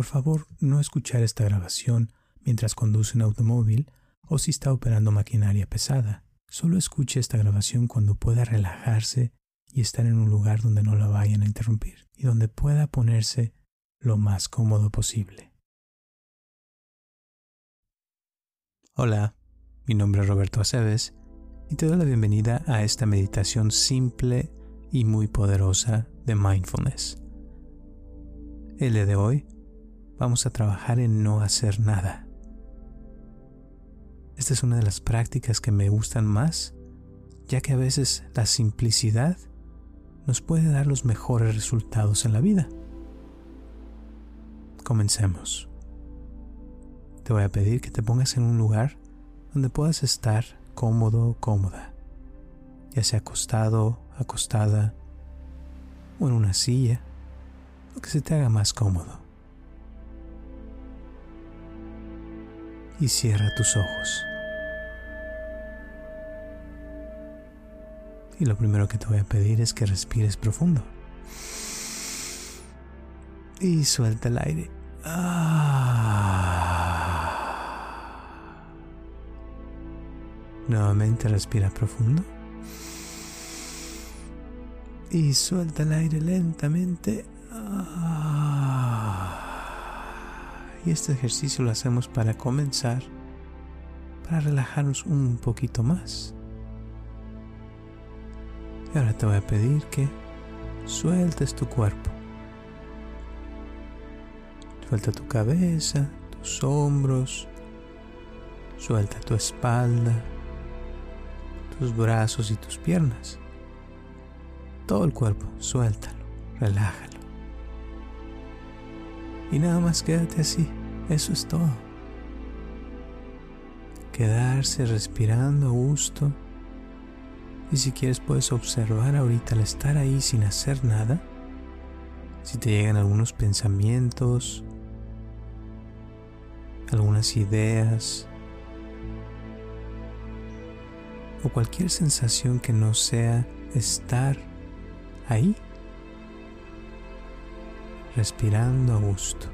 Por favor, no escuchar esta grabación mientras conduce un automóvil o si está operando maquinaria pesada. Solo escuche esta grabación cuando pueda relajarse y estar en un lugar donde no la vayan a interrumpir y donde pueda ponerse lo más cómodo posible. Hola, mi nombre es Roberto Aceves y te doy la bienvenida a esta meditación simple y muy poderosa de mindfulness. El de hoy vamos a trabajar en no hacer nada. Esta es una de las prácticas que me gustan más, ya que a veces la simplicidad nos puede dar los mejores resultados en la vida. Comencemos. Te voy a pedir que te pongas en un lugar donde puedas estar cómodo o cómoda, ya sea acostado, acostada o en una silla, lo que se te haga más cómodo. Y cierra tus ojos. Y lo primero que te voy a pedir es que respires profundo. Y suelta el aire. Ah. Nuevamente respira profundo. Y suelta el aire lentamente. Ah. Y este ejercicio lo hacemos para comenzar, para relajarnos un poquito más. Y ahora te voy a pedir que sueltes tu cuerpo. Suelta tu cabeza, tus hombros, suelta tu espalda, tus brazos y tus piernas. Todo el cuerpo, suéltalo, relájalo. Y nada más quédate así, eso es todo. Quedarse respirando a gusto. Y si quieres puedes observar ahorita al estar ahí sin hacer nada, si te llegan algunos pensamientos, algunas ideas o cualquier sensación que no sea estar ahí, respirando a gusto.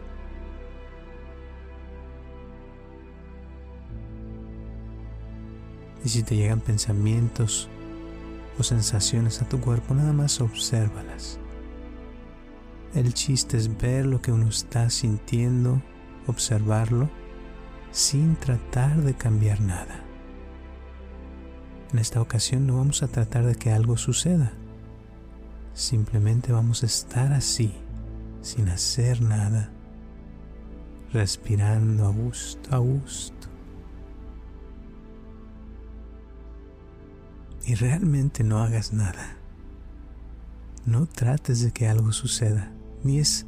Y si te llegan pensamientos o sensaciones a tu cuerpo, nada más obsérvalas. El chiste es ver lo que uno está sintiendo, observarlo, sin tratar de cambiar nada. En esta ocasión no vamos a tratar de que algo suceda. Simplemente vamos a estar así, sin hacer nada, respirando a gusto, a gusto. y realmente no hagas nada. No trates de que algo suceda, ni es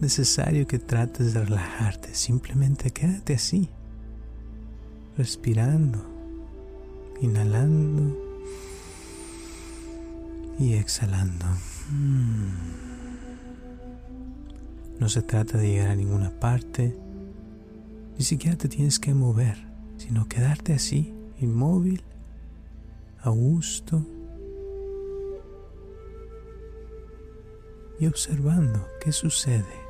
necesario que trates de relajarte, simplemente quédate así, respirando, inhalando y exhalando. Hmm. No se trata de llegar a ninguna parte, ni siquiera te tienes que mover, sino quedarte así, inmóvil a gusto y observando qué sucede.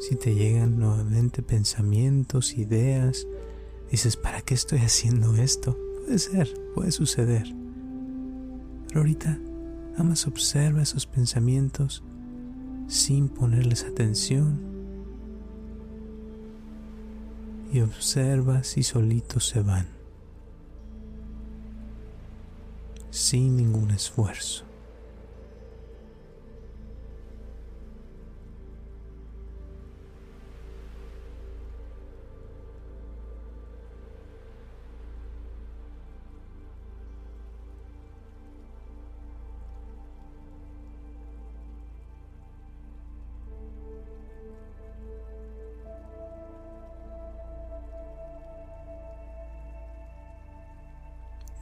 Si te llegan nuevamente pensamientos, ideas, dices, ¿para qué estoy haciendo esto? Puede ser, puede suceder. Pero ahorita nada más observa esos pensamientos sin ponerles atención y observa si solitos se van. sin ningún esfuerzo.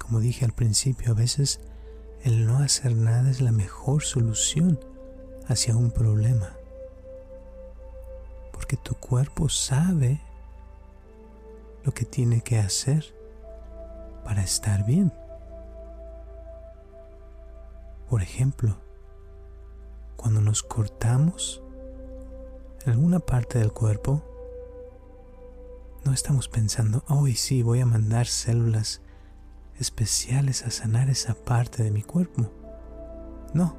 Como dije al principio, a veces el no hacer nada es la mejor solución hacia un problema. Porque tu cuerpo sabe lo que tiene que hacer para estar bien. Por ejemplo, cuando nos cortamos, en alguna parte del cuerpo, no estamos pensando, hoy sí voy a mandar células especiales a sanar esa parte de mi cuerpo. No,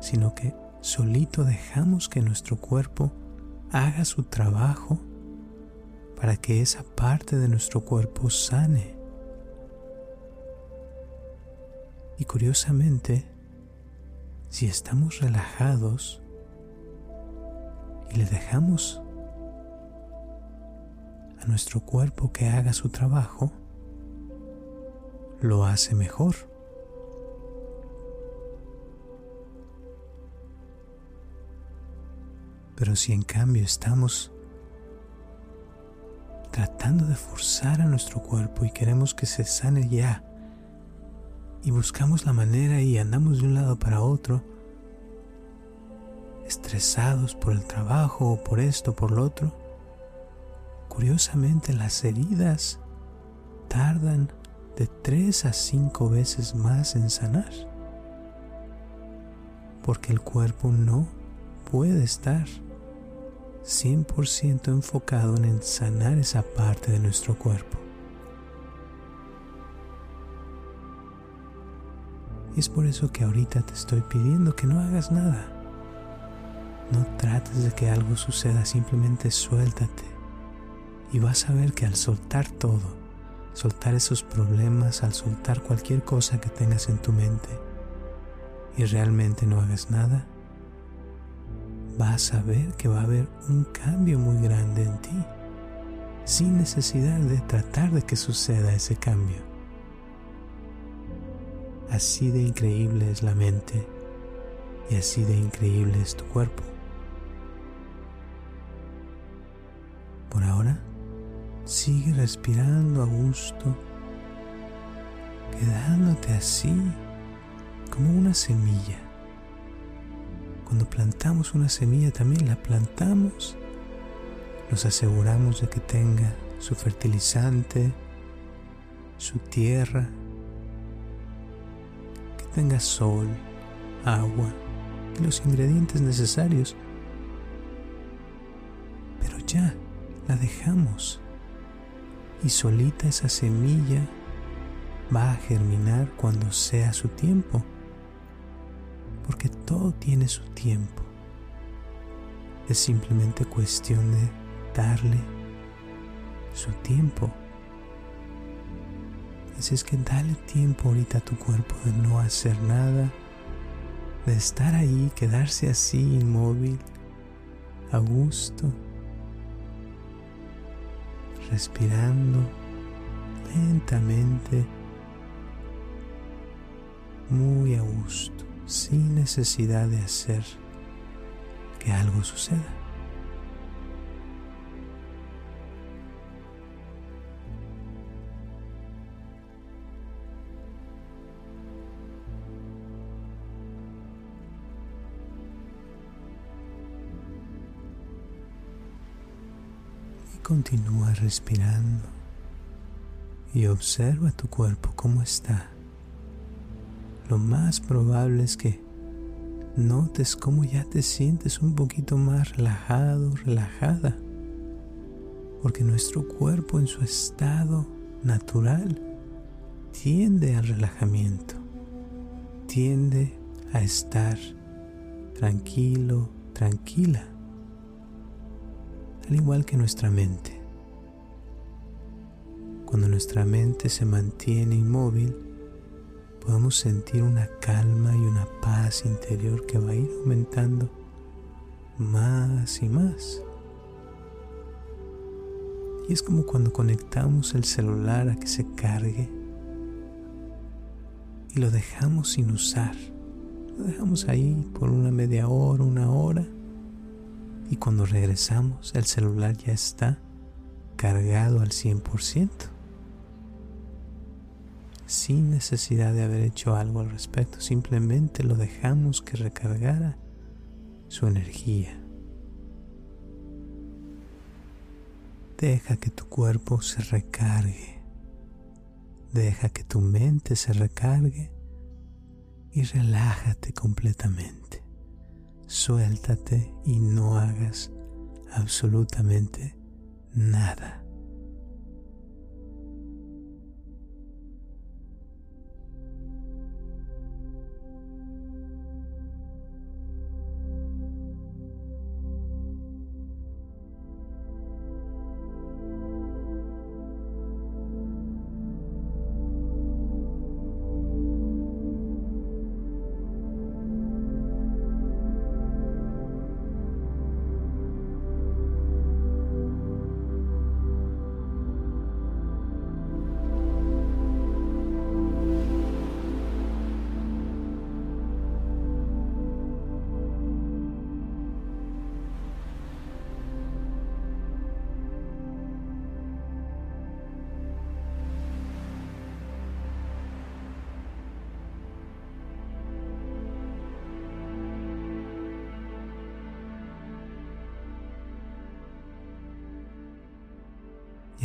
sino que solito dejamos que nuestro cuerpo haga su trabajo para que esa parte de nuestro cuerpo sane. Y curiosamente, si estamos relajados y le dejamos a nuestro cuerpo que haga su trabajo, lo hace mejor. Pero si en cambio estamos tratando de forzar a nuestro cuerpo y queremos que se sane ya, y buscamos la manera y andamos de un lado para otro, estresados por el trabajo o por esto, por lo otro, curiosamente las heridas tardan de tres a cinco veces más en sanar. Porque el cuerpo no puede estar 100% enfocado en sanar esa parte de nuestro cuerpo. Y es por eso que ahorita te estoy pidiendo que no hagas nada. No trates de que algo suceda, simplemente suéltate. Y vas a ver que al soltar todo, soltar esos problemas, al soltar cualquier cosa que tengas en tu mente y realmente no hagas nada, vas a ver que va a haber un cambio muy grande en ti, sin necesidad de tratar de que suceda ese cambio. Así de increíble es la mente y así de increíble es tu cuerpo. Por ahora, Sigue respirando a gusto, quedándote así como una semilla. Cuando plantamos una semilla también la plantamos, nos aseguramos de que tenga su fertilizante, su tierra, que tenga sol, agua y los ingredientes necesarios. Pero ya la dejamos y solita esa semilla va a germinar cuando sea su tiempo, porque todo tiene su tiempo. Es simplemente cuestión de darle su tiempo. Así es que dale tiempo ahorita a tu cuerpo de no hacer nada, de estar ahí, quedarse así inmóvil, a gusto respirando lentamente, muy a gusto, sin necesidad de hacer que algo suceda. Continúa respirando y observa tu cuerpo cómo está. Lo más probable es que notes cómo ya te sientes un poquito más relajado, relajada, porque nuestro cuerpo en su estado natural tiende al relajamiento, tiende a estar tranquilo, tranquila al igual que nuestra mente. Cuando nuestra mente se mantiene inmóvil, podemos sentir una calma y una paz interior que va a ir aumentando más y más. Y es como cuando conectamos el celular a que se cargue y lo dejamos sin usar. Lo dejamos ahí por una media hora, una hora y cuando regresamos el celular ya está cargado al 100%, sin necesidad de haber hecho algo al respecto, simplemente lo dejamos que recargara su energía. Deja que tu cuerpo se recargue, deja que tu mente se recargue y relájate completamente suéltate y no hagas absolutamente nada.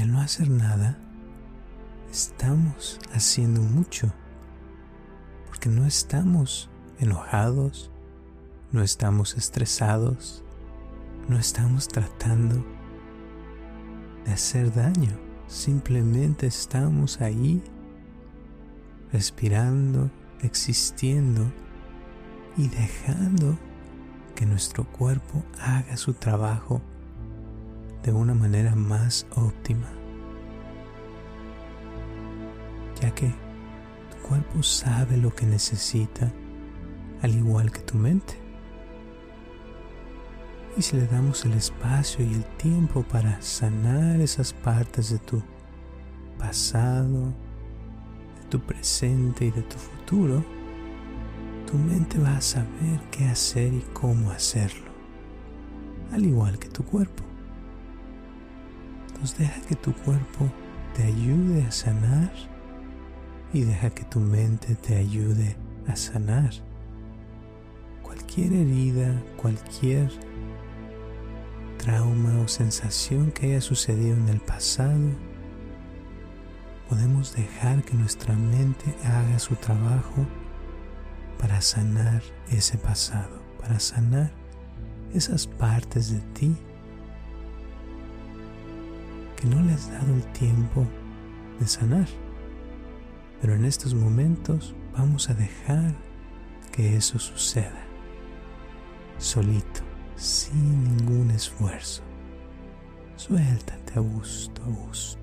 Al no hacer nada, estamos haciendo mucho, porque no estamos enojados, no estamos estresados, no estamos tratando de hacer daño, simplemente estamos ahí respirando, existiendo y dejando que nuestro cuerpo haga su trabajo de una manera más óptima, ya que tu cuerpo sabe lo que necesita al igual que tu mente. Y si le damos el espacio y el tiempo para sanar esas partes de tu pasado, de tu presente y de tu futuro, tu mente va a saber qué hacer y cómo hacerlo, al igual que tu cuerpo. Pues deja que tu cuerpo te ayude a sanar y deja que tu mente te ayude a sanar. Cualquier herida, cualquier trauma o sensación que haya sucedido en el pasado, podemos dejar que nuestra mente haga su trabajo para sanar ese pasado, para sanar esas partes de ti que no le has dado el tiempo de sanar. Pero en estos momentos vamos a dejar que eso suceda, solito, sin ningún esfuerzo. Suéltate a gusto, a gusto.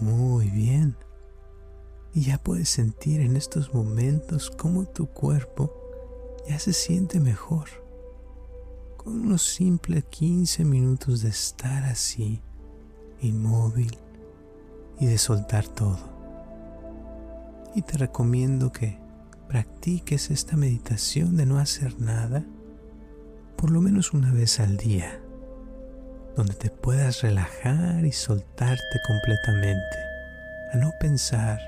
Muy bien. Y ya puedes sentir en estos momentos cómo tu cuerpo ya se siente mejor. con unos simples 15 minutos de estar así, inmóvil y de soltar todo. Y te recomiendo que practiques esta meditación de no hacer nada por lo menos una vez al día, donde te puedas relajar y soltarte completamente, a no pensar,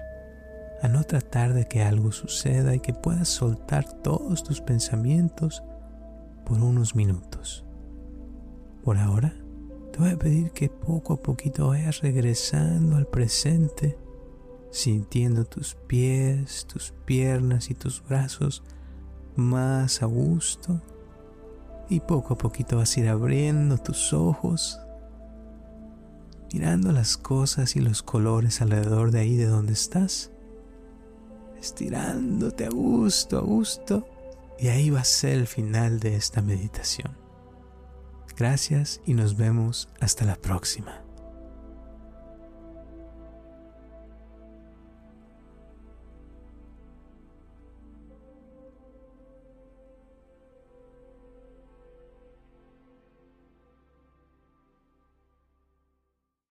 a no tratar de que algo suceda y que puedas soltar todos tus pensamientos por unos minutos. Por ahora, te voy a pedir que poco a poquito vayas regresando al presente, sintiendo tus pies, tus piernas y tus brazos más a gusto. Y poco a poquito vas a ir abriendo tus ojos, mirando las cosas y los colores alrededor de ahí de donde estás, estirándote a gusto, a gusto y ahí va a ser el final de esta meditación. Gracias y nos vemos hasta la próxima.